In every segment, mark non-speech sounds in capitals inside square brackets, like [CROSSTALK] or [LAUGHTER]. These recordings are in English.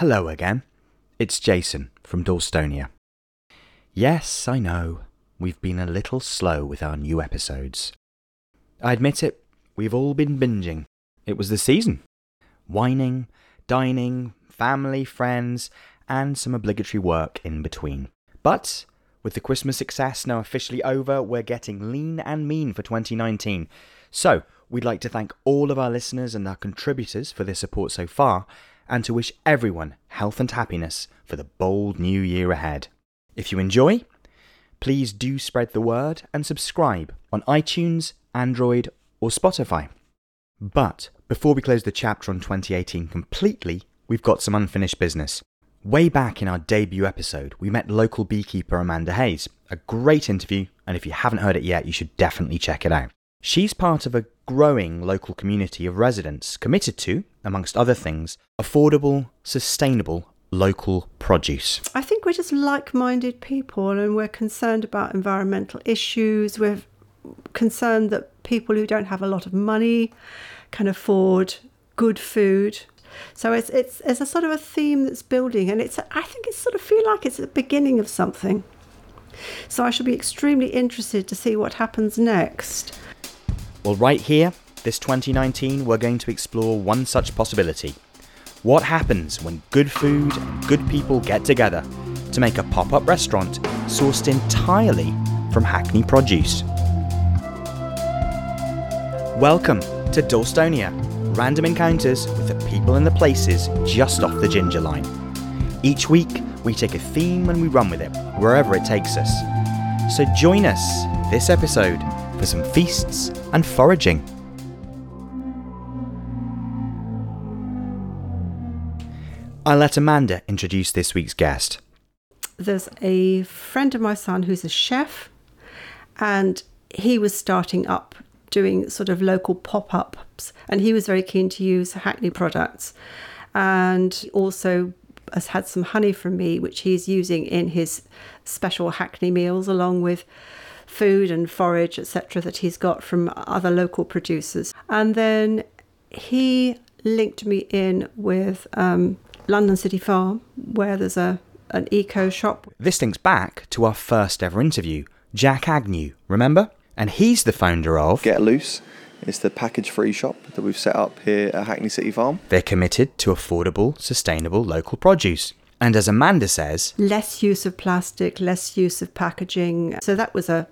Hello again. It's Jason from Dalstonia. Yes, I know, we've been a little slow with our new episodes. I admit it, we've all been binging. It was the season. Wining, dining, family, friends, and some obligatory work in between. But with the Christmas success now officially over, we're getting lean and mean for 2019. So, we'd like to thank all of our listeners and our contributors for their support so far, and to wish everyone health and happiness for the bold new year ahead. If you enjoy, please do spread the word and subscribe on iTunes, Android, or Spotify. But before we close the chapter on 2018 completely, we've got some unfinished business. Way back in our debut episode, we met local beekeeper Amanda Hayes. A great interview, and if you haven't heard it yet, you should definitely check it out. She's part of a growing local community of residents committed to, amongst other things, affordable, sustainable local produce. I think we're just like minded people and we're concerned about environmental issues. We're concerned that people who don't have a lot of money can afford good food. So it's, it's, it's a sort of a theme that's building and it's I think it's sort of feel like it's the beginning of something. So I shall be extremely interested to see what happens next. Well, right here, this 2019, we're going to explore one such possibility. What happens when good food and good people get together to make a pop up restaurant sourced entirely from Hackney produce? Welcome to Dalstonia, random encounters with the people and the places just off the ginger line. Each week, we take a theme and we run with it, wherever it takes us. So join us this episode for some feasts and foraging. I'll let Amanda introduce this week's guest. There's a friend of my son who's a chef, and he was starting up doing sort of local pop ups, and he was very keen to use Hackney products. And also has had some honey from me, which he's using in his special Hackney meals, along with food and forage, etc., that he's got from other local producers. And then he linked me in with um, London City Farm, where there's a an eco shop. This links back to our first ever interview, Jack Agnew, remember? And he's the founder of Get Loose. It's the package free shop that we've set up here at Hackney City Farm. They're committed to affordable, sustainable local produce. And as Amanda says, less use of plastic, less use of packaging. So that was a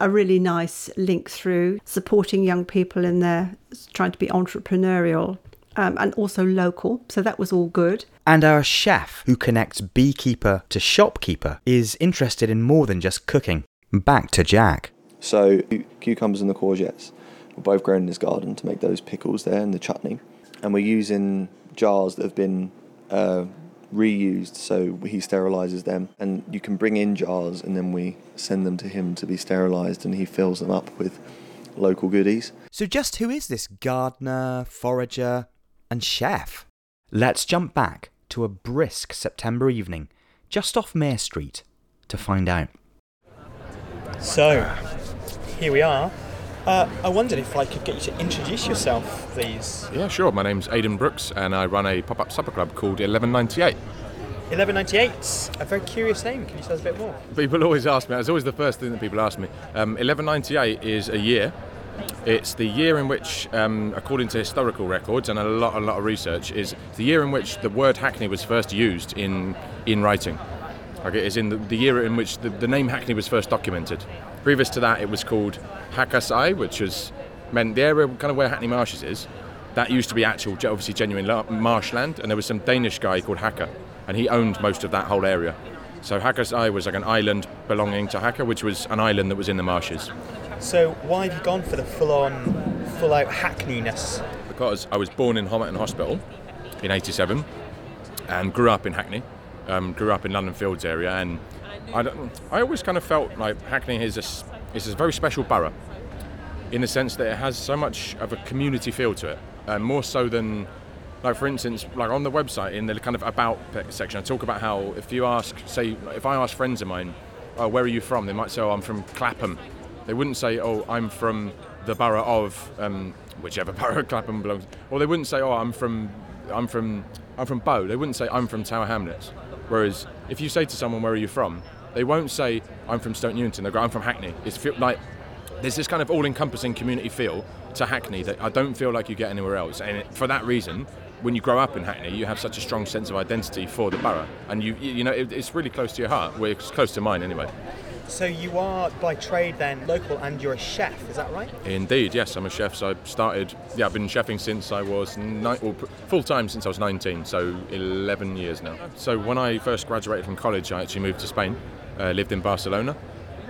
a really nice link through supporting young people in their trying to be entrepreneurial um, and also local. So that was all good. And our chef, who connects beekeeper to shopkeeper, is interested in more than just cooking. Back to Jack. So, cucumbers and the courgettes were both grown in his garden to make those pickles there and the chutney. And we're using jars that have been uh, reused, so he sterilizes them. And you can bring in jars, and then we send them to him to be sterilized, and he fills them up with local goodies. So, just who is this gardener, forager, and chef? Let's jump back to a brisk September evening just off Mare Street to find out. So, here we are. Uh, I wondered if I could get you to introduce yourself, please. Yeah, sure. My name's Aidan Brooks, and I run a pop up supper club called 1198. 1198, a very curious name. Can you tell us a bit more? People always ask me, it's always the first thing that people ask me. Um, 1198 is a year. It's the year in which, um, according to historical records and a lot, a lot of research, is the year in which the word Hackney was first used in, in writing. Like it is in the, the year in which the, the name Hackney was first documented. Previous to that, it was called Hackasai, which was meant the area kind of where Hackney Marshes is. That used to be actual, obviously genuine marshland, and there was some Danish guy called Hacker, and he owned most of that whole area. So Hackasai was like an island belonging to Hacker, which was an island that was in the marshes. So why have you gone for the full-on, full-out Hackneyness? Because I was born in Homerton Hospital in '87, and grew up in Hackney. Um, grew up in London Fields area, and I, I always kind of felt like Hackney is a, is a very special borough in the sense that it has so much of a community feel to it, more so than, like for instance, like on the website in the kind of about section, I talk about how if you ask, say, if I ask friends of mine, oh, where are you from? They might say, oh, I'm from Clapham. They wouldn't say, oh, I'm from the borough of um, whichever [LAUGHS] borough Clapham belongs, or they wouldn't say, oh, I'm from I'm from I'm from Bow. They wouldn't say I'm from Tower Hamlets. Whereas if you say to someone where are you from, they won't say I'm from Stoke Newington. They go I'm from Hackney. It's feel, like there's this kind of all-encompassing community feel to Hackney that I don't feel like you get anywhere else. And for that reason, when you grow up in Hackney, you have such a strong sense of identity for the borough, and you you know it, it's really close to your heart. Well, it's close to mine anyway. So you are by trade then local, and you're a chef. Is that right? Indeed, yes, I'm a chef. So I started. Yeah, I've been chefing since I was ni- well, full time since I was 19. So 11 years now. So when I first graduated from college, I actually moved to Spain. Uh, lived in Barcelona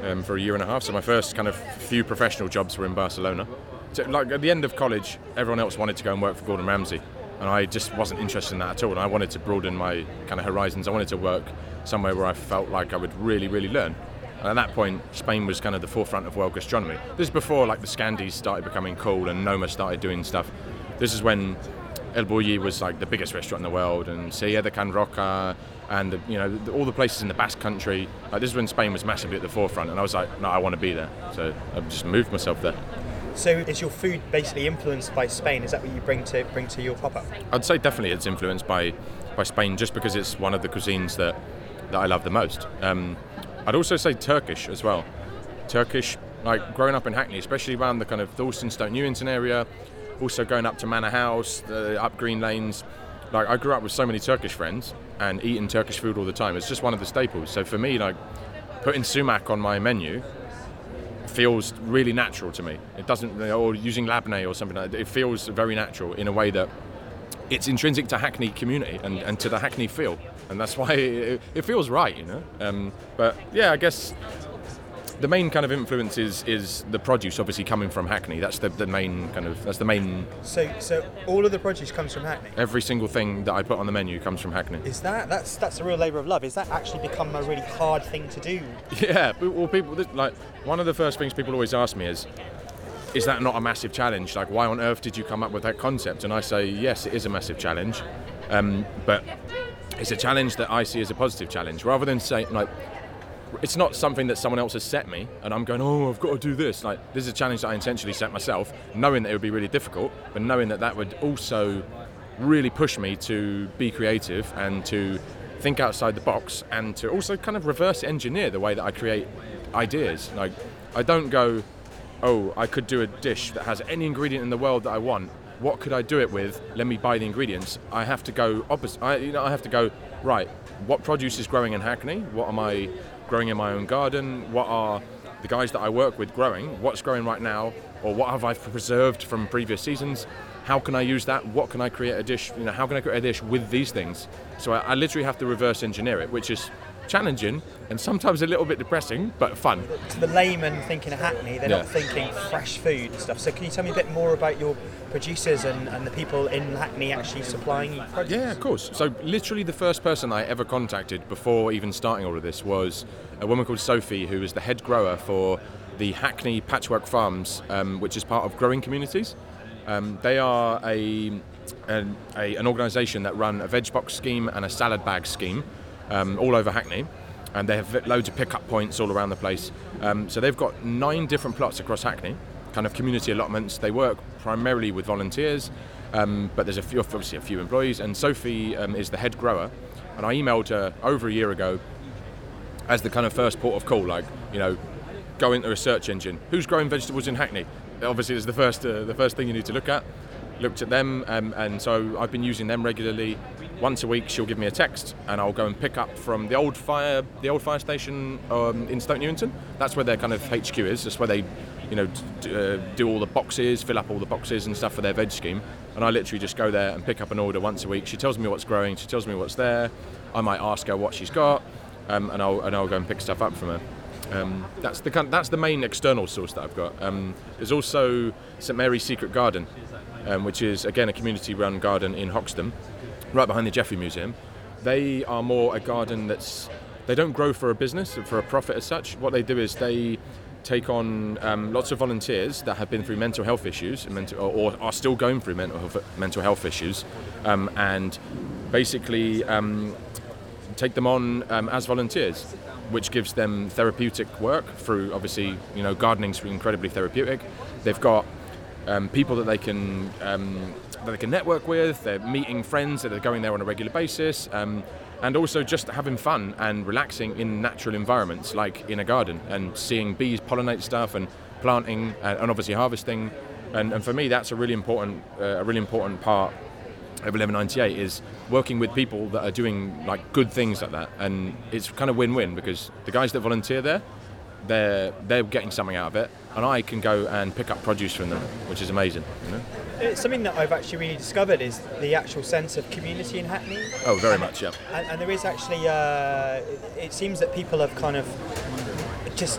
um, for a year and a half. So my first kind of few professional jobs were in Barcelona. So, like at the end of college, everyone else wanted to go and work for Gordon Ramsay, and I just wasn't interested in that at all. And I wanted to broaden my kind of horizons. I wanted to work somewhere where I felt like I would really, really learn. And at that point, Spain was kind of the forefront of world gastronomy. This is before like the Scandies started becoming cool and Noma started doing stuff. This is when El Bulli was like the biggest restaurant in the world, and Celler de Can Roca, and the, you know all the places in the Basque Country. Like, this is when Spain was massively at the forefront, and I was like, no, I want to be there. So I just moved myself there. So is your food basically influenced by Spain? Is that what you bring to bring to your pop-up? I'd say definitely it's influenced by by Spain, just because it's one of the cuisines that that I love the most. Um, I'd also say Turkish as well. Turkish, like growing up in Hackney, especially around the kind of Dalston, Stoke Newington area, also going up to Manor House, uh, up Green Lanes. Like I grew up with so many Turkish friends and eating Turkish food all the time. It's just one of the staples. So for me, like putting sumac on my menu feels really natural to me. It doesn't, or using labneh or something like that. It feels very natural in a way that it's intrinsic to Hackney community and, and to the Hackney feel, and that's why [LAUGHS] it, it feels right, you know. Um, but yeah, I guess the main kind of influence is, is the produce, obviously coming from Hackney. That's the, the main kind of that's the main. So so all of the produce comes from Hackney. Every single thing that I put on the menu comes from Hackney. Is that that's that's a real labour of love? Is that actually become a really hard thing to do? [LAUGHS] Yeah, well, people like one of the first things people always ask me is. Is that not a massive challenge? Like, why on earth did you come up with that concept? And I say, yes, it is a massive challenge, um, but it's a challenge that I see as a positive challenge. Rather than saying, like, it's not something that someone else has set me and I'm going, oh, I've got to do this. Like, this is a challenge that I intentionally set myself, knowing that it would be really difficult, but knowing that that would also really push me to be creative and to think outside the box and to also kind of reverse engineer the way that I create ideas. Like, I don't go, oh, I could do a dish that has any ingredient in the world that I want. What could I do it with? Let me buy the ingredients. I have to go opposite. I, you know, I have to go right. What produce is growing in Hackney? What am I growing in my own garden? What are the guys that I work with growing? What's growing right now? Or what have I preserved from previous seasons? How can I use that? What can I create a dish? You know, how can I create a dish with these things? So I, I literally have to reverse engineer it, which is challenging and sometimes a little bit depressing, but fun. To the layman thinking of Hackney, they're Yeah. not thinking fresh food and stuff. So can you tell me a bit more about your producers and, and the people in Hackney actually supplying you produce? Yeah, of course. So, literally, the first person I ever contacted before even starting all of this was a woman called Sophie, who is the head grower for the Hackney Patchwork Farms, um, which is part of Growing Communities. Um, they are a, an, a, an organisation that run a veg box scheme and a salad bag scheme um, all over Hackney. And they have loads of pickup points all around the place. Um, so they've got nine different plots across Hackney, kind of community allotments. They work primarily with volunteers, um, but there's a few, obviously a few employees. And Sophie um, is the head grower. And I emailed her over a year ago as the kind of first port of call, like you know, go into a search engine. Who's growing vegetables in Hackney? Obviously, is the first uh, the first thing you need to look at. Looked at them, um, and so I've been using them regularly. Once a week, she'll give me a text, and I'll go and pick up from the old fire the old fire station um, in Stoke Newington. That's where their kind of HQ is. That's where they, you know, d- uh, do all the boxes, fill up all the boxes and stuff for their veg scheme. And I literally just go there and pick up an order once a week. She tells me what's growing. She tells me what's there. I might ask her what she's got um, and I'll and I'll go and pick stuff up from her. Um, that's the kind, that's the main external source that I've got. Um, there's also St Mary's Secret Garden, um, which is again a community-run garden in Hoxton, right behind the Geffrye Museum. They are more a garden that's they don't grow for a business for a profit as such. What they do is they take on um, lots of volunteers that have been through mental health issues mental, or, or are still going through mental health, mental health issues, um, and basically um, take them on um, as volunteers, which gives them therapeutic work through obviously you know gardening's incredibly therapeutic. They've got um, people that they can um, that they can network with. They're meeting friends that are going there on a regular basis. Um, and also just having fun and relaxing in natural environments like in a garden and seeing bees pollinate stuff and planting and, and obviously harvesting and, and, for me that's a really important uh, a really important part of 1198 is working with people that are doing like good things like that and it's kind of win-win because the guys that volunteer there they're they're getting something out of it and I can go and pick up produce from them which is amazing you know? It's something that I've actually really discovered is the actual sense of community in Hackney. Oh, very much, yeah. And, and there is actually, uh, it seems that people have kind of just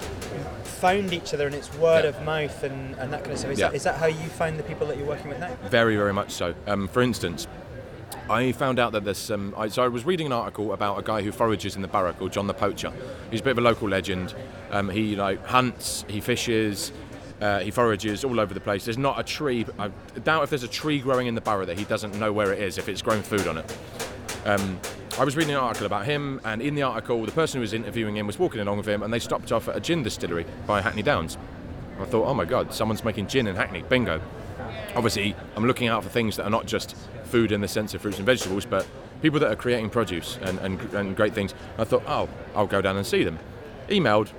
found each other and it's word yeah. of mouth and, and that kind of stuff. Is, yeah. that, is that how you find the people that you're working with now? Very, very much so. Um, for instance, I found out that there's some. I, so I was reading an article about a guy who forages in the Borough called John the Poacher. He's a bit of a local legend. Um, he like hunts, he fishes, uh, he forages all over the place. There's not a tree. I doubt if there's a tree growing in the Borough that he doesn't know where it is if it's grown food on it. Um, I was reading an article about him, and in the article, the person who was interviewing him was walking along with him, and they stopped off at a gin distillery by Hackney Downs. I thought, oh my god, someone's making gin in Hackney. Bingo. Obviously, I'm looking out for things that are not just food in the sense of fruits and vegetables, but people that are creating produce and, and, and great things. I thought, oh, I'll go down and see them. Emailed,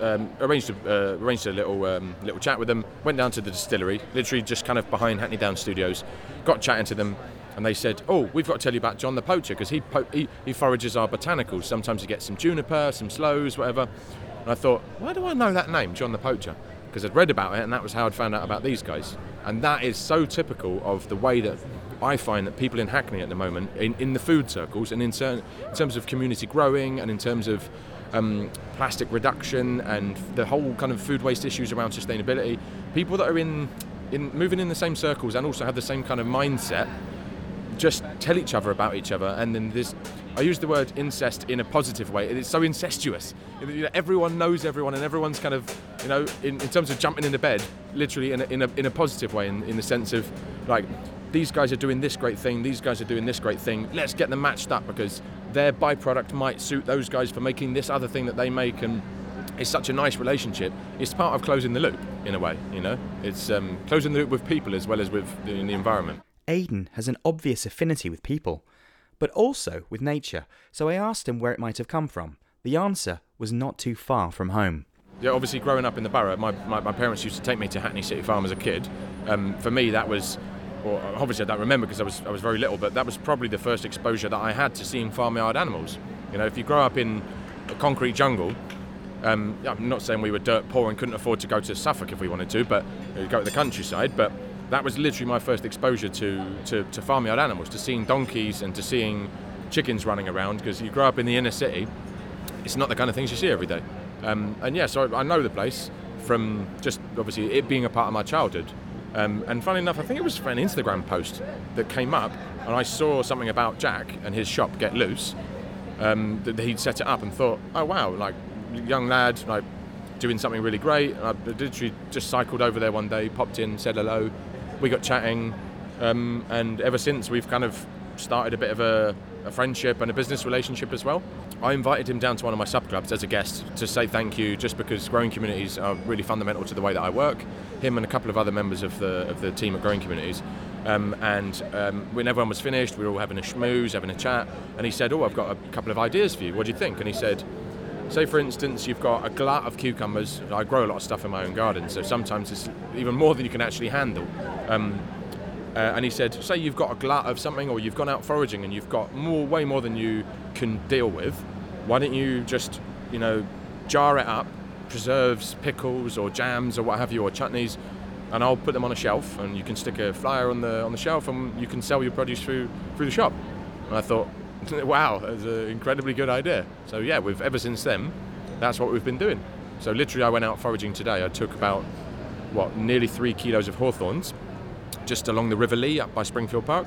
um, arranged a, uh, arranged a little um, little chat with them. Went down to the distillery, literally just kind of behind Hackney Down Studios. Got chatting to them, and they said, "Oh, we've got to tell you about John the Poacher because he, po- he, he forages our botanicals. Sometimes he gets some juniper, some sloes, whatever." And I thought, why do I know that name, John the Poacher? Because I'd read about it, and that was how I'd found out about these guys. And that is so typical of the way that I find that people in Hackney at the moment, in, in the food circles, and in, certain, in terms of community growing, and in terms of um, plastic reduction and the whole kind of food waste issues around sustainability. People that are in, in moving in the same circles and also have the same kind of mindset just tell each other about each other and then this I use the word incest in a positive way. It is so incestuous. Everyone knows everyone, and everyone's kind of, you know, in, in terms of jumping into bed, literally in a, in a, in a positive way, in, in the sense of like, these guys are doing this great thing, these guys are doing this great thing. Let's get them matched up because their byproduct might suit those guys for making this other thing that they make and it's such a nice relationship it's part of closing the loop in a way you know it's um, closing the loop with people as well as with the, the environment Aidan has an obvious affinity with people but also with nature so i asked him where it might have come from the answer was not too far from home yeah, obviously growing up in the borough, my, my, my, parents used to take me to Hackney City Farm as a kid. Um, for me, that was or obviously I don't remember because I was I was very little, but that was probably the first exposure that I had to seeing farmyard animals. You know, if you grow up in a concrete jungle, um, I'm not saying we were dirt poor and couldn't afford to go to Suffolk if we wanted to, but you go to the countryside. But that was literally my first exposure to, to, to farmyard animals, to seeing donkeys and to seeing chickens running around. Because you grow up in the inner city, it's not the kind of things you see every day. Um, and yeah, so I, I know the place from just obviously it being a part of my childhood. Um, and funny enough, I think it was an Instagram post that came up, and I saw something about Jack and his shop Get Loose. Um, that he'd set it up and thought, oh wow, like young lad, like doing something really great. And I literally just cycled over there one day, popped in, said hello. We got chatting, um, and ever since we've kind of started a bit of a, a friendship and a business relationship as well. I invited him down to one of my sub clubs as a guest to say thank you, just because growing communities are really fundamental to the way that I work. Him and a couple of other members of the of the team at Growing Communities. Um, and um, when everyone was finished, we were all having a schmooze, having a chat, and he said, "Oh, I've got a couple of ideas for you. What do you think?" And he said, "Say, for instance, you've got a glut of cucumbers. I grow a lot of stuff in my own garden, so sometimes it's even more than you can actually handle." Um, uh, and he said, say you've got a glut of something, or you've gone out foraging and you've got more, way more than you can deal with. Why don't you just, you know, jar it up, preserves, pickles, or jams, or what have you, or chutneys, and I'll put them on a shelf, and you can stick a flyer on the on the shelf, and you can sell your produce through through the shop. And I thought, [LAUGHS] wow, that's an incredibly good idea. So yeah, we've ever since then, that's what we've been doing. So literally, I went out foraging today. I took about what nearly three kilos of hawthorns just along the River Lee up by Springfield Park.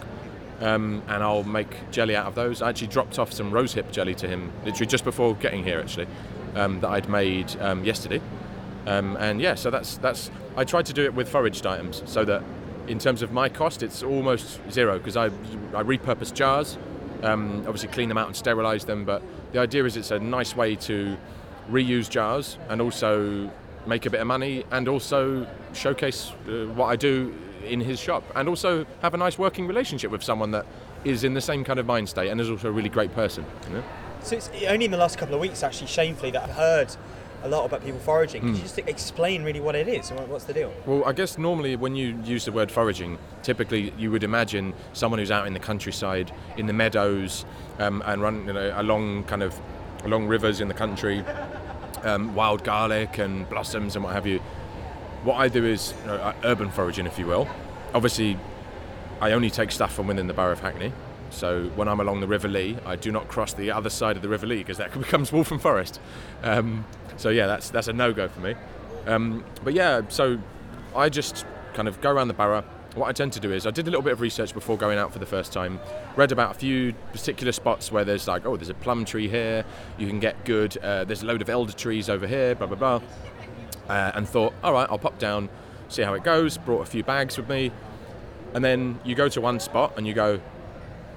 Um, and I'll make jelly out of those. I actually dropped off some rosehip jelly to him literally just before getting here, actually, um, that I'd made um, yesterday. Um, and yeah, so that's that's. I tried to do it with foraged items so that in terms of my cost, it's almost zero because I I repurpose jars, um, obviously clean them out and sterilize them. But the idea is it's a nice way to reuse jars and also make a bit of money and also showcase uh, what I do in his shop, and also have a nice working relationship with someone that is in the same kind of mind state and is also a really great person. You know? So it's only in the last couple of weeks, actually, shamefully, that I've heard a lot about people foraging. Could you just explain really what it is? What- What's the deal? Well, I guess normally when you use the word foraging, typically you would imagine someone who's out in the countryside, in the meadows, um, and run you know, along kind of along rivers in the country, um, wild garlic and blossoms and what have you. What I do is you know, uh, urban foraging, if you will. Obviously, I only take stuff from within the borough of Hackney. So when I'm along the River Lee, I do not cross the other side of the River Lee because that [LAUGHS] becomes Waltham Forest. Um, so yeah, that's that's a no-go for me. Um, but yeah, so I just kind of go around the borough. What I tend to do is I did a little bit of research before going out for the first time. Read about a few particular spots where there's like, oh, there's a plum tree here. You can get good. Uh, there's a load of elder trees over here. Blah blah blah. Uh, and thought, all right, I'll pop down, see how it goes. Brought a few bags with me, and then you go to one spot and you go,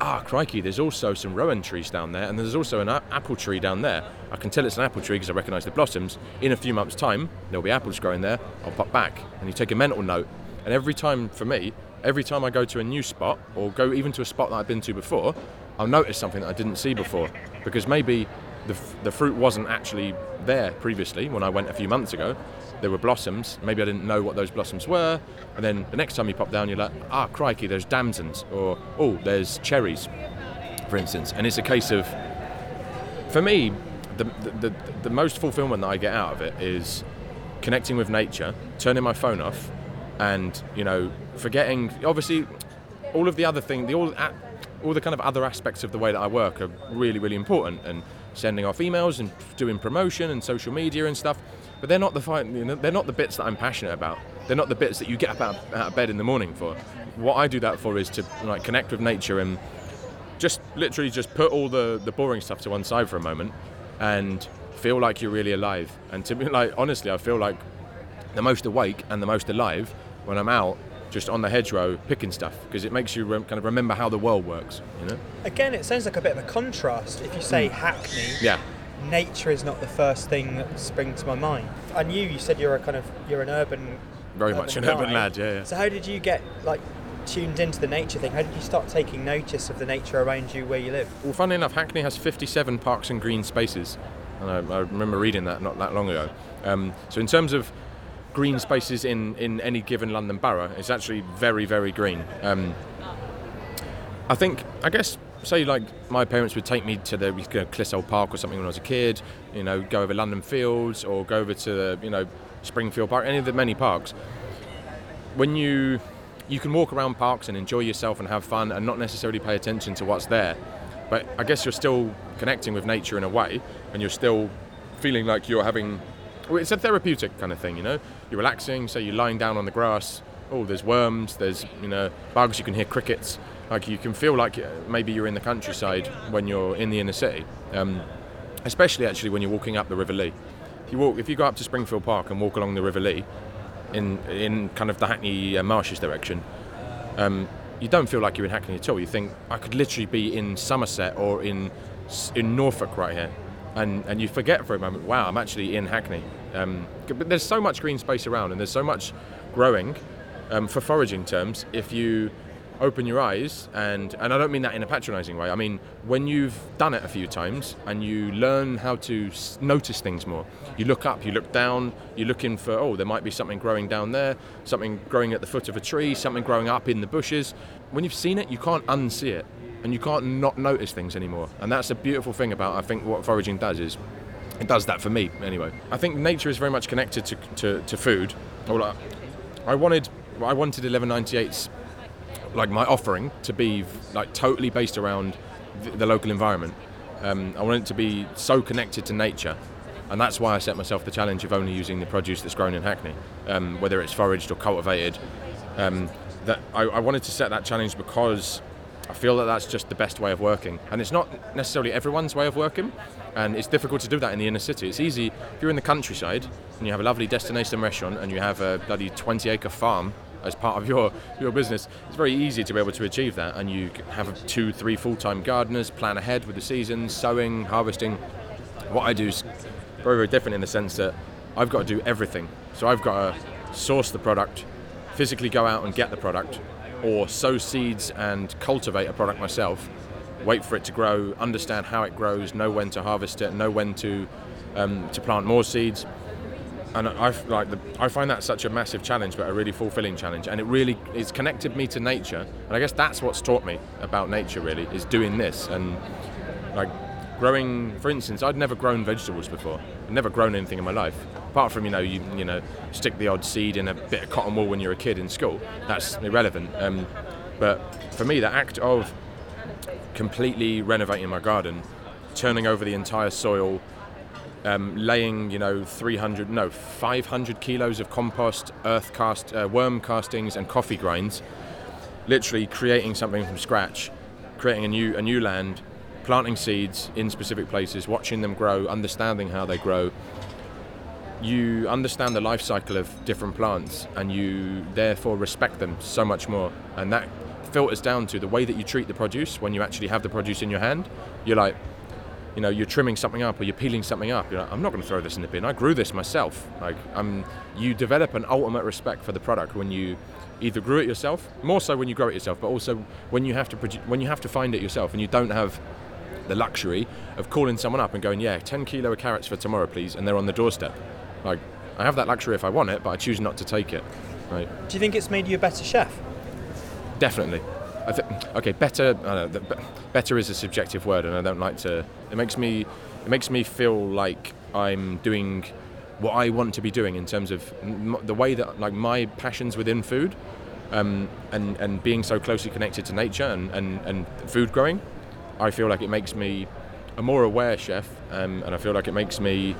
ah, crikey, there's also some rowan trees down there, and there's also an a- apple tree down there. I can tell it's an apple tree because I recognise the blossoms. In a few months' time, there'll be apples growing there. I'll pop back, and you take a mental note. And every time, for me, every time I go to a new spot or go even to a spot that I've been to before, I'll notice something that I didn't see before because maybe the, f- the fruit wasn't actually there previously when I went a few months ago. There were blossoms. Maybe I didn't know what those blossoms were. And then the next time you pop down, you're like, ah, crikey, there's damsons. Or, oh, there's cherries, for instance. And it's a case of, for me, the, the, the, most fulfillment that I get out of it is connecting with nature, turning my phone off, and, you know, forgetting, obviously, all of the other thing, the all, all the kind of other aspects of the way that I work are really, really important. And sending off emails and doing promotion and social media and stuff. But they're not the fi- you know, they're not the bits that I'm passionate about. They're not the bits that you get up out, out of bed in the morning for. What I do that for is to like connect with nature and just literally just put all the, the boring stuff to one side for a moment and feel like you're really alive. And to be like honestly, I feel like the most awake and the most alive when I'm out just on the hedgerow picking stuff because it makes you rem- kind of remember how the world works. You know? Again, it sounds like a bit of a contrast. If you say hmm. Hackney, Yeah. nature is not the first thing that springs to my mind. I knew you said you're a kind of you're an urban, Very much an urban lad, yeah, yeah. So how did you get like tuned into the nature thing? How did you start taking notice of the nature around you where you live? Well, funnily enough, Hackney has 57 parks and green spaces, and I, I remember reading that not that long ago. Um, so, in terms of green spaces in, in any given London borough, it's actually very, very green. Um, I think, I guess, say like my parents would take me to the you know, Clissold Park or something when I was a kid, you know, go over London Fields or go over to the, you know, Springfield Park, any of the many parks. When you you can walk around parks and enjoy yourself and have fun and not necessarily pay attention to what's there, but I guess you're still connecting with nature in a way, and you're still feeling like you're having. Well, it's a therapeutic kind of thing, you know. You're relaxing, so you're lying down on the grass. Oh, there's worms, there's you know bugs. You can hear crickets. Like you can feel like uh, maybe you're in the countryside when you're in the inner city. Um, especially actually when you're walking up the River Lee. If you walk, if you go up to Springfield Park and walk along the River Lee, in in kind of the Hackney uh, Marshes direction, um, you don't feel like you're in Hackney at all. You think I could literally be in Somerset or in in Norfolk right here, and and you forget for a moment, wow, I'm actually in Hackney. Um, but there's so much green space around, and there's so much growing um, for foraging terms. If you open your eyes and and I don't mean that in a patronizing way. I mean when you've done it a few times and you learn how to notice things more you look up you look down you're looking for oh there might be something growing down there something growing at the foot of a tree something growing up in the bushes. When you've seen it you can't unsee it and you can't not notice things anymore. And that's a beautiful thing about I think what foraging does is it does that for me anyway. I think nature is very much connected to, to, to food. Well, I- I wanted I wanted 1198's like my offering to be like totally based around the, the local environment. Um, I want it to be so connected to nature, and that's why I set myself the challenge of only using the produce that's grown in Hackney, um, whether it's foraged or cultivated. Um, that I, I wanted to set that challenge because I feel that that's just the best way of working, and it's not necessarily everyone's way of working, and it's difficult to do that in the inner city. It's easy if you're in the countryside and you have a lovely destination restaurant and you have a bloody 20-acre farm as part of your your business. It's very easy to be able to achieve that, and you have two, three full-time gardeners, plan ahead with the seasons, sowing, harvesting. What I do is very, very different in the sense that I've got to do everything. So I've got to source the product, physically go out and get the product, or sow seeds and cultivate a product myself, wait for it to grow, understand how it grows, know when to harvest it, know when to um, to plant more seeds. And I like the, I find that such a massive challenge, but a really fulfilling challenge. And it really it's connected me to nature. And I guess that's what's taught me about nature. Really is doing this and like growing. For instance, I'd never grown vegetables before. I'd never grown anything in my life, apart from you know you you know stick the odd seed in a bit of cotton wool when you're a kid in school. That's irrelevant. Um, but for me, the act of completely renovating my garden, turning over the entire soil, um, laying you know 300 no 500 kilos of compost, earth cast, uh, worm castings, and coffee grinds, literally creating something from scratch, creating a new a new land, planting seeds in specific places, watching them grow, understanding how they grow. You understand the life cycle of different plants, and you therefore respect them so much more, and that filters down to the way that you treat the produce when you actually have the produce in your hand. You're like, you know, you're trimming something up or you're peeling something up. You're like, I'm not going to throw this in the bin. I grew this myself. Like, um, you develop an ultimate respect for the product when you either grew it yourself, more so when you grow it yourself, but also when you have to produ- when you have to find it yourself and you don't have the luxury of calling someone up and going, yeah, 10 kilo of carrots for tomorrow, please, and they're on the doorstep. Like, I have that luxury if I want it, but I choose not to take it. Right. Do you think it's made you a better chef? Definitely. I th- okay, better. Know, better is a subjective word, and I don't like to. It makes me. It makes me feel like I'm doing what I want to be doing in terms of m- the way that like my passions within food, um, and and being so closely connected to nature and, and, and food growing. I feel like it makes me a more aware chef, um, and I feel like it makes me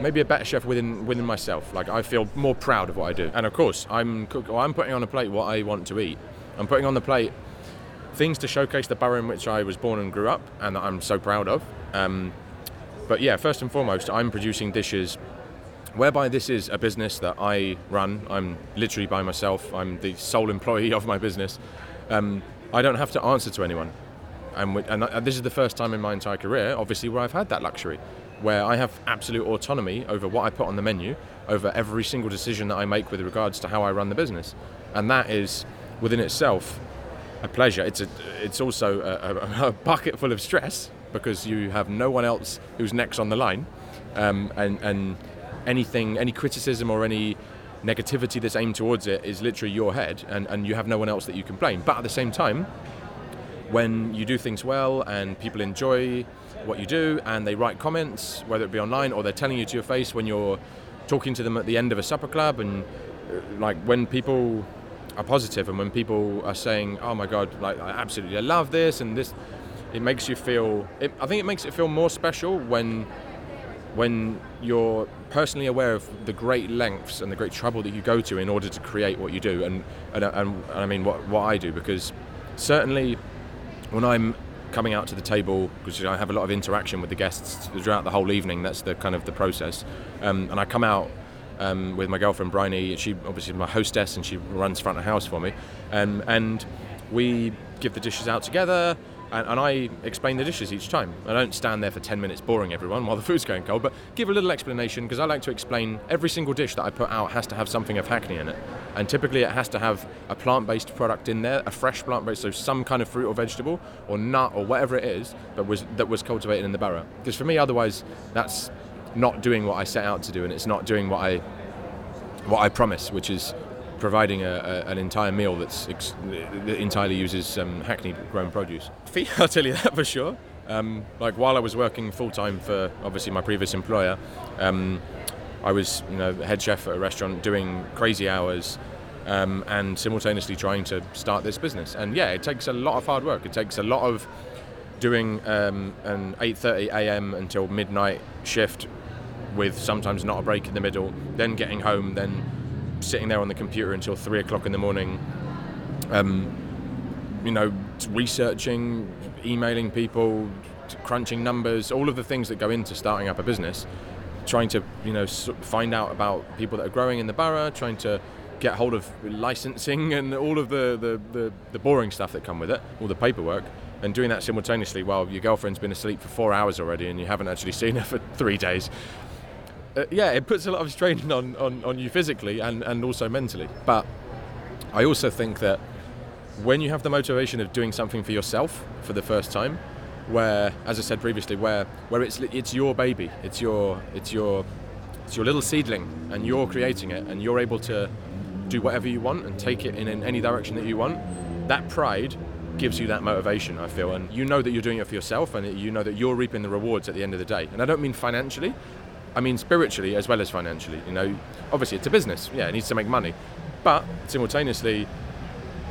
maybe a better chef within within myself. Like I feel more proud of what I do, and of course I'm cook, I'm putting on a plate what I want to eat. I'm putting on the plate things to showcase the borough in which I was born and grew up, and that I'm so proud of. Um, but yeah, first and foremost, I'm producing dishes whereby this is a business that I run. I'm literally by myself. I'm the sole employee of my business. Um, I don't have to answer to anyone. And, and this is the first time in my entire career, obviously, where I've had that luxury where I have absolute autonomy over what I put on the menu, over every single decision that I make with regards to how I run the business. And that is within itself a pleasure. It's a, it's also a, a, [LAUGHS] a bucket full of stress because you have no one else who's next on the line, um, and and anything, any criticism or any negativity that's aimed towards it is literally your head, and, and you have no one else that you can blame. But at the same time, when you do things well and people enjoy what you do and they write comments, whether it be online or they're telling you to your face when you're talking to them at the end of a supper club and uh, like when people are positive and when people are saying, "Oh my God, like I absolutely love this," and this, it makes you feel. It, I think it makes it feel more special when when you're personally aware of the great lengths and the great trouble that you go to in order to create what you do, and and, and, and I mean what what I do because certainly when I'm coming out to the table because I have a lot of interaction with the guests throughout the whole evening. That's the kind of the process, um, and I come out um, with my girlfriend Bryony. She obviously is my hostess and she runs front of house for me, um, and we give the dishes out together and, and, I explain the dishes each time. I don't stand there for 10 minutes boring everyone while the food's going cold, but give a little explanation because I like to explain every single dish that I put out has to have something of Hackney in it. And typically it has to have a plant based product in there, a fresh plant based, so some kind of fruit or vegetable or nut or whatever it is that was, that was cultivated in the borough. Because for me, otherwise, that's not doing what I set out to do and it's not doing what I, what I promise, which is providing a, a, an entire meal that's ex- that entirely uses um, Hackney grown produce. [LAUGHS] I'll tell you that for sure. Um, like while I was working full time for obviously my previous employer, um, I was you know head chef at a restaurant doing crazy hours. Um, and simultaneously trying to start this business, and yeah, it takes a lot of hard work. It takes a lot of doing um, an 8:30 a.m. until midnight shift, with sometimes not a break in the middle. Then getting home, then sitting there on the computer until three o'clock in the morning, um, you know, researching, emailing people, crunching numbers, all of the things that go into starting up a business, trying to, you know, find out about people that are growing in the borough, trying to get hold of licensing and all of the, the, the, the boring stuff that come with it, all the paperwork and doing that simultaneously while your girlfriend's been asleep for four hours already and you haven't actually seen her [LAUGHS] for three days uh, yeah, it puts a lot of strain on, on, on you physically and, and also mentally. But I also think that when you have the motivation of doing something for yourself for the first time, where, as I said previously, where where it's it's your baby, it's your it's your it's your little seedling, and you're creating it, and you're able to do whatever you want and take it in, in any direction that you want. That pride gives you that motivation, I feel, and you know that you're doing it for yourself, and you know that you're reaping the rewards at the end of the day. And I don't mean financially, I mean spiritually as well as financially. You know, obviously it's a business, yeah, it needs to make money, but simultaneously,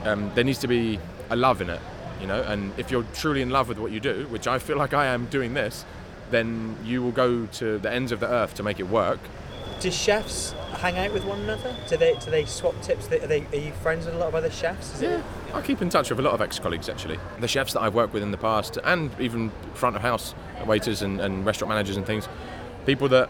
um, there needs to be a love in it you know. And if you're truly in love with what you do which i feel like i am doing this then you will go to the ends of the earth to make it work do chefs hang out with one another do they do they swap tips are, they, are you friends with a lot of other chefs yeah it? i keep in touch with a lot of ex-colleagues actually the chefs that i've worked with in the past and even front of house waiters and, and restaurant managers and things people that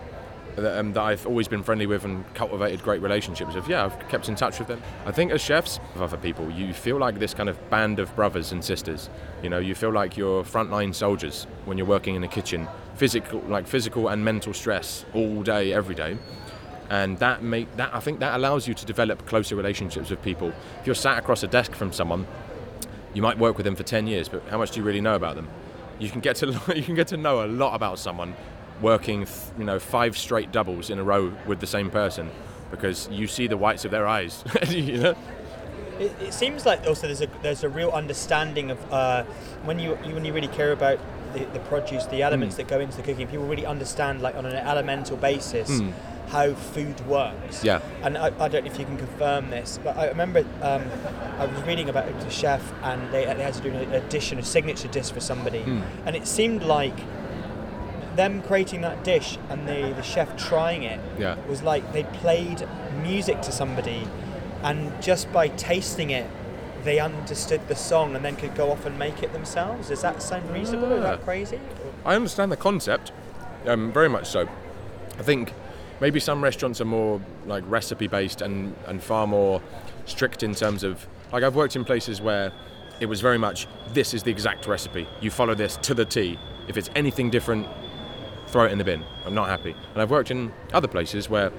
that, um, that, I've always been friendly with and cultivated great relationships with. Yeah, I've kept in touch with them. I think as chefs, of other people, you feel like this kind of band of brothers and sisters. You know, you feel like you're frontline soldiers when you're working in a kitchen. Physical, like physical and mental stress all day, every day. And that make that I think that allows you to develop closer relationships with people. If you're sat across a desk from someone, you might work with them for 10 years, but how much do you really know about them? You can get to [LAUGHS] you can get to know a lot about someone working, you know, five straight doubles in a row with the same person because you see the whites of their eyes. [LAUGHS] you know. It, it, seems like also there's a there's a real understanding of uh, when you when you really care about the, the produce, the elements mm. that go into the cooking. People really understand like on an elemental basis. Mm. How food works. Yeah. And I, I, don't know if you can confirm this, but I remember um, I was reading about a chef and they, they had to do an addition, a signature dish for somebody. Mm. And it seemed like them creating that dish and the, the chef trying it yeah. was like they played music to somebody and just by tasting it they understood the song and then could go off and make it themselves? Does that sound reasonable? Is that crazy? I understand the concept um, very much so. I think maybe some restaurants are more like recipe based and, and far more strict in terms of like i've worked in places where it was very much this is the exact recipe. You follow this to the t. If it's anything different throw it in the bin. I'm not happy. And I've worked in other places where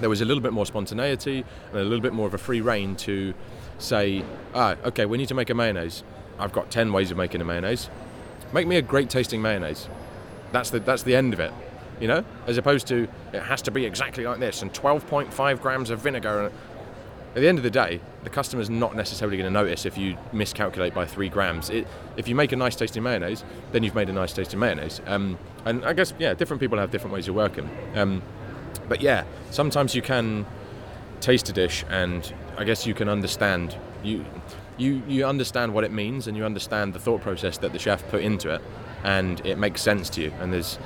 there was a little bit more spontaneity and a little bit more of a free reign to say, ah, okay, we need to make a mayonnaise. I've got 10 ways of making a mayonnaise. Make me a great tasting mayonnaise. That's the, that's the end of it, you know? As opposed to, it has to be exactly like this and 12.5 grams of vinegar at the end of the day, the customer's not necessarily going to notice if you miscalculate by three grams. It, if you make a nice tasting mayonnaise, then you've made a nice tasting mayonnaise. Um, and I guess, yeah, different people have different ways of working. Um, but yeah, sometimes you can taste a dish and I guess you can understand. You, you, you understand what it means and you understand the thought process that the chef put into it and it makes sense to you. And there's,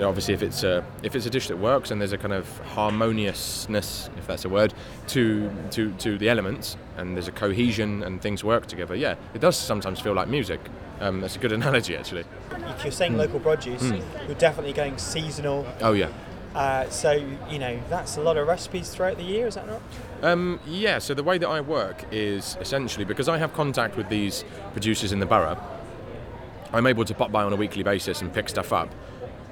obviously if it's a if it's a dish that works and there's a kind of harmoniousness if that's a word to to to the elements and there's a cohesion and things work together yeah it does sometimes feel like music um, that's a good [LAUGHS] analogy actually if you're saying mm. local produce mm. you're definitely going seasonal oh yeah uh, so you know that's a lot of recipes throughout the year is that not um, yeah so the way that i work is essentially because i have contact with these producers in the borough i'm able to pop by on a weekly basis and pick stuff up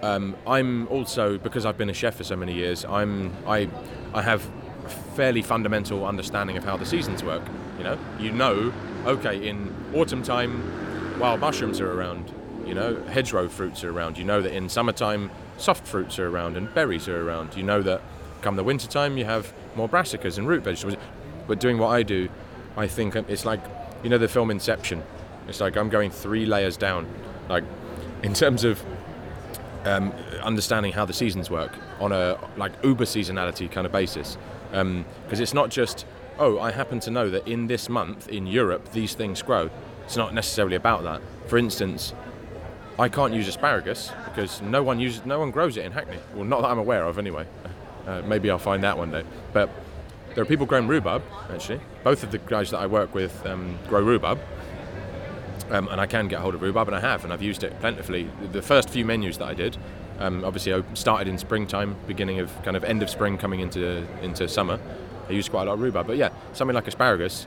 um, I'm also because I've been a chef for so many years. I'm I I have a fairly fundamental understanding of how the seasons work. You know, you know, okay, in autumn time, wild mushrooms are around. You know, hedgerow fruits are around. You know that in summertime, soft fruits are around and berries are around. You know that come the winter time, you have more brassicas and root vegetables. But doing what I do, I think it's like you know the film Inception. It's like I'm going three layers down, like in terms of um, understanding how the seasons work on a like uber seasonality kind of basis because um, it's not just oh I happen to know that in this month in Europe these things grow it's not necessarily about that for instance I can't use asparagus because no one uses no one grows it in Hackney well not that I'm aware of anyway uh, maybe I'll find that one day but there are people growing rhubarb actually both of the guys that I work with um, grow rhubarb um, and I can get hold of rhubarb, and I have, and I've used it plentifully. The first few menus that I did, um, obviously, I started in springtime, beginning of kind of end of spring, coming into into summer. I used quite a lot of rhubarb, but yeah, something like asparagus.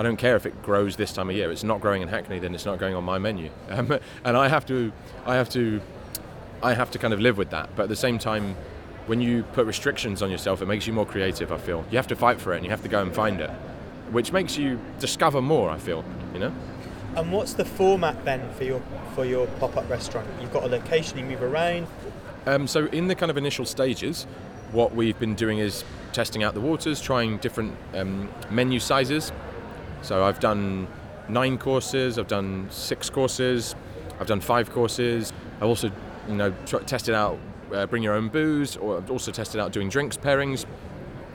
I don't care if it grows this time of year. It's not growing in Hackney, then it's not going on my menu, [LAUGHS] um, and I have to, I have to, I have to kind of live with that. But at the same time, when you put restrictions on yourself, it makes you more creative. I feel you have to fight for it and you have to go and find it, which makes you discover more. I feel, you know. And what's the format then for your for your pop-up restaurant? You've got a location, you move around. Um, so in the kind of initial stages, what we've been doing is testing out the waters, trying different um, menu sizes. So I've done nine courses, I've done six courses, I've done five courses. I've also, you know, tr- tested out uh, bring your own booze, or I've also tested out doing drinks pairings.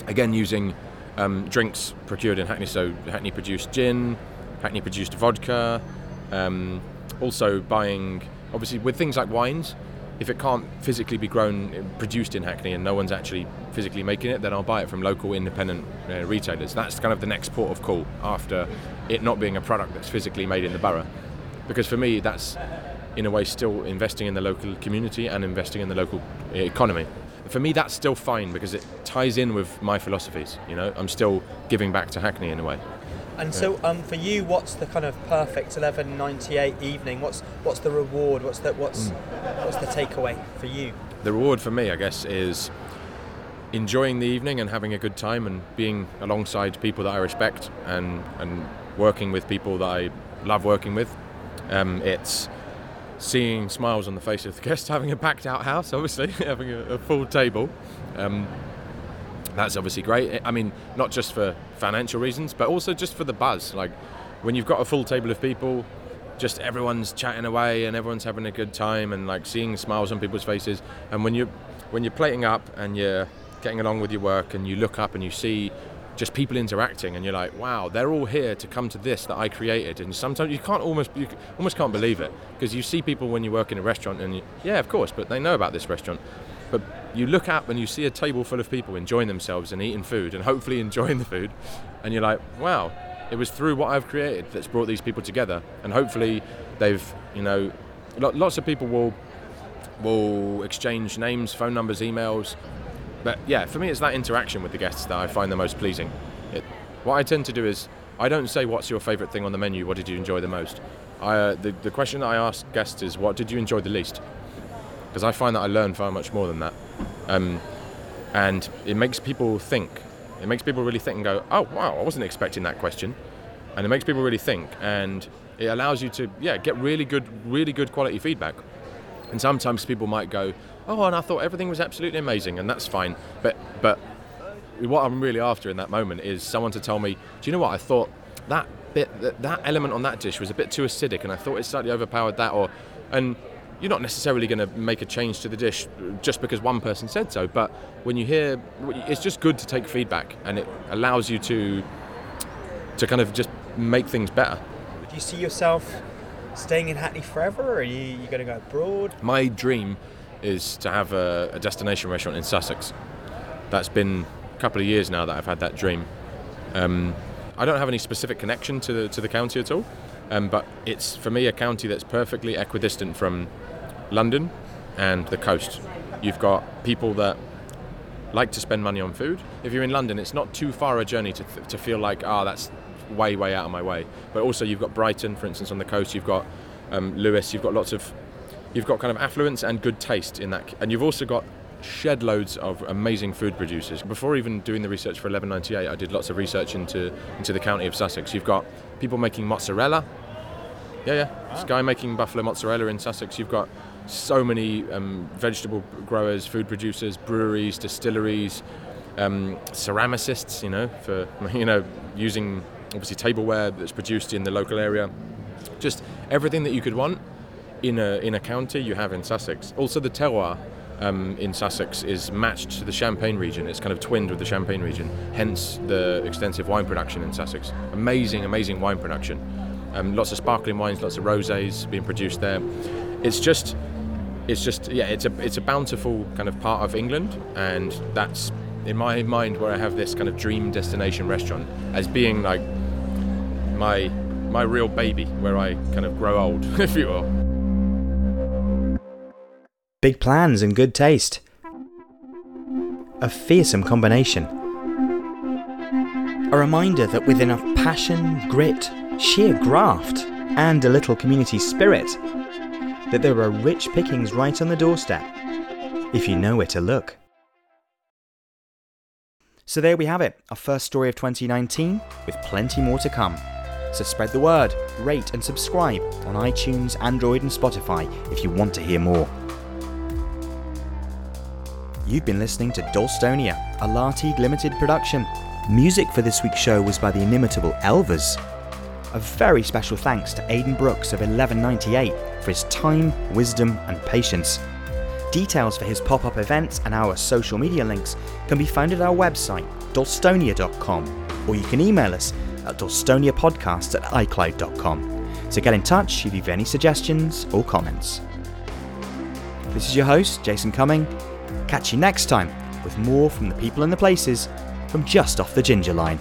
Again, using um, drinks procured in Hackney, so Hackney produced gin, Hackney produced vodka. Um, also buying, obviously, with things like wines, if it can't physically be grown, produced in Hackney, and no one's actually physically making it, then I'll buy it from local independent uh, retailers. That's kind of the next port of call after it not being a product that's physically made in the borough. Because for me, that's in a way still investing in the local community and investing in the local economy. For me, that's still fine because it ties in with my philosophies. You know, I'm still giving back to Hackney in a way. And so, um, for you, what's the kind of perfect 11.98 evening? What's what's the reward? What's the what's mm. what's the takeaway for you? The reward for me, I guess, is enjoying the evening and having a good time and being alongside people that I respect and and working with people that I love working with. Um, it's seeing smiles on the face of the [LAUGHS] guests, having a packed out house, obviously, [LAUGHS] having a, a full table. Um, that's obviously great. I mean, not just for financial reasons, but also just for the buzz. Like when you've got a full table of people, just everyone's chatting away and everyone's having a good time and like seeing smiles on people's faces. And when you when you're plating up and you're getting along with your work and you look up and you see just people interacting, and you're like, wow, they're all here to come to this that I created. And sometimes you can't almost you almost can't believe it because you see people when you work in a restaurant, and you, yeah, of course, but they know about this restaurant. But you look up and you see a table full of people enjoying themselves and eating food, and hopefully [LAUGHS] enjoying the food, and you're like, wow, it was through what I've created that's brought these people together, and hopefully they've, you know, lots of people will will exchange names, phone numbers, emails, but yeah, for me, it's that interaction with the guests that I find the most pleasing. It, what I tend to do is I don't say what's your favourite thing on the menu. What did you enjoy the most? I, uh, the, the question that I ask guests is what did you enjoy the least? Because I find that I learn far much more than that, um, and it makes people think. It makes people really think and go, oh wow, I wasn't expecting that question, and it makes people really think, and it allows you to yeah get really good, really good quality feedback. And sometimes people might go, oh, and I thought everything was absolutely amazing, and that's fine. But but what I'm really after in that moment is someone to tell me, do you know what? I thought that bit that, that element on that dish was a bit too acidic, and I thought it slightly overpowered that, or and you're not necessarily going to make a change to the dish just because one person said so. But when you hear, it's just good to take feedback, and it allows you to to kind of just make things better. Do you see yourself staying in Hackney forever, or are you, you going to go abroad? My dream is to have a, a destination restaurant in Sussex. That's been a couple of years now that I've had that dream. Um, I don't have any specific connection to the, to the county at all, um, but it's for me a county that's perfectly equidistant from London and the coast. You've got people that like to spend money on food. If you're in London, it's not too far a journey to, th- to feel like, ah, oh, that's way, way out of my way. But also, you've got Brighton, for instance, on the coast. You've got um, Lewes. You've got lots of you've got kind of affluence and good taste in that, and you've also got shed loads of amazing food producers. Before even doing the research for 1198, I did lots of research into into the county of Sussex. You've got people making mozzarella. Yeah, yeah. Wow. This guy making buffalo mozzarella in Sussex. You've got so many um, vegetable growers, food producers, breweries, distilleries, um, ceramicists. You know, for [LAUGHS] you know using obviously tableware that's produced in the local area. Just everything that you could want in a in a county you have in Sussex. Also, the terroir um, in Sussex is matched to the Champagne region. It's kind of twinned with the Champagne region. Hence the extensive wine production in Sussex. Amazing, amazing wine production. Um, lots of sparkling wines, lots of rosés being produced there. It's just, it's just, yeah, it's a it's a bountiful kind of part of England, and that's in my mind where I have this kind of dream destination restaurant as being like my my real baby, where I kind of grow old, [LAUGHS] if you will. Big plans and good taste. A fearsome combination. A reminder that with enough passion, grit, sheer graft, and a little community spirit, that there are rich pickings right on the doorstep, if you know where to look. So there we have it, our first story of 2019, with plenty more to come. So spread the word, rate and subscribe on iTunes, Android, and Spotify if you want to hear more. You've been listening to Dalstonia, a Lartigue Limited production. Music for this week's show was by the inimitable Elvers. A very special thanks to Aidan Brooks of 1198 for his time, wisdom, and patience. Details for his pop up events and our social media links can be found at our website, dalstonia.com, or you can email us at dalstoniapodcast at icloud.com. So get in touch if you have any suggestions or comments. This is your host, Jason Cumming. Catch you next time with more from the people and the places from just off the Ginger Line.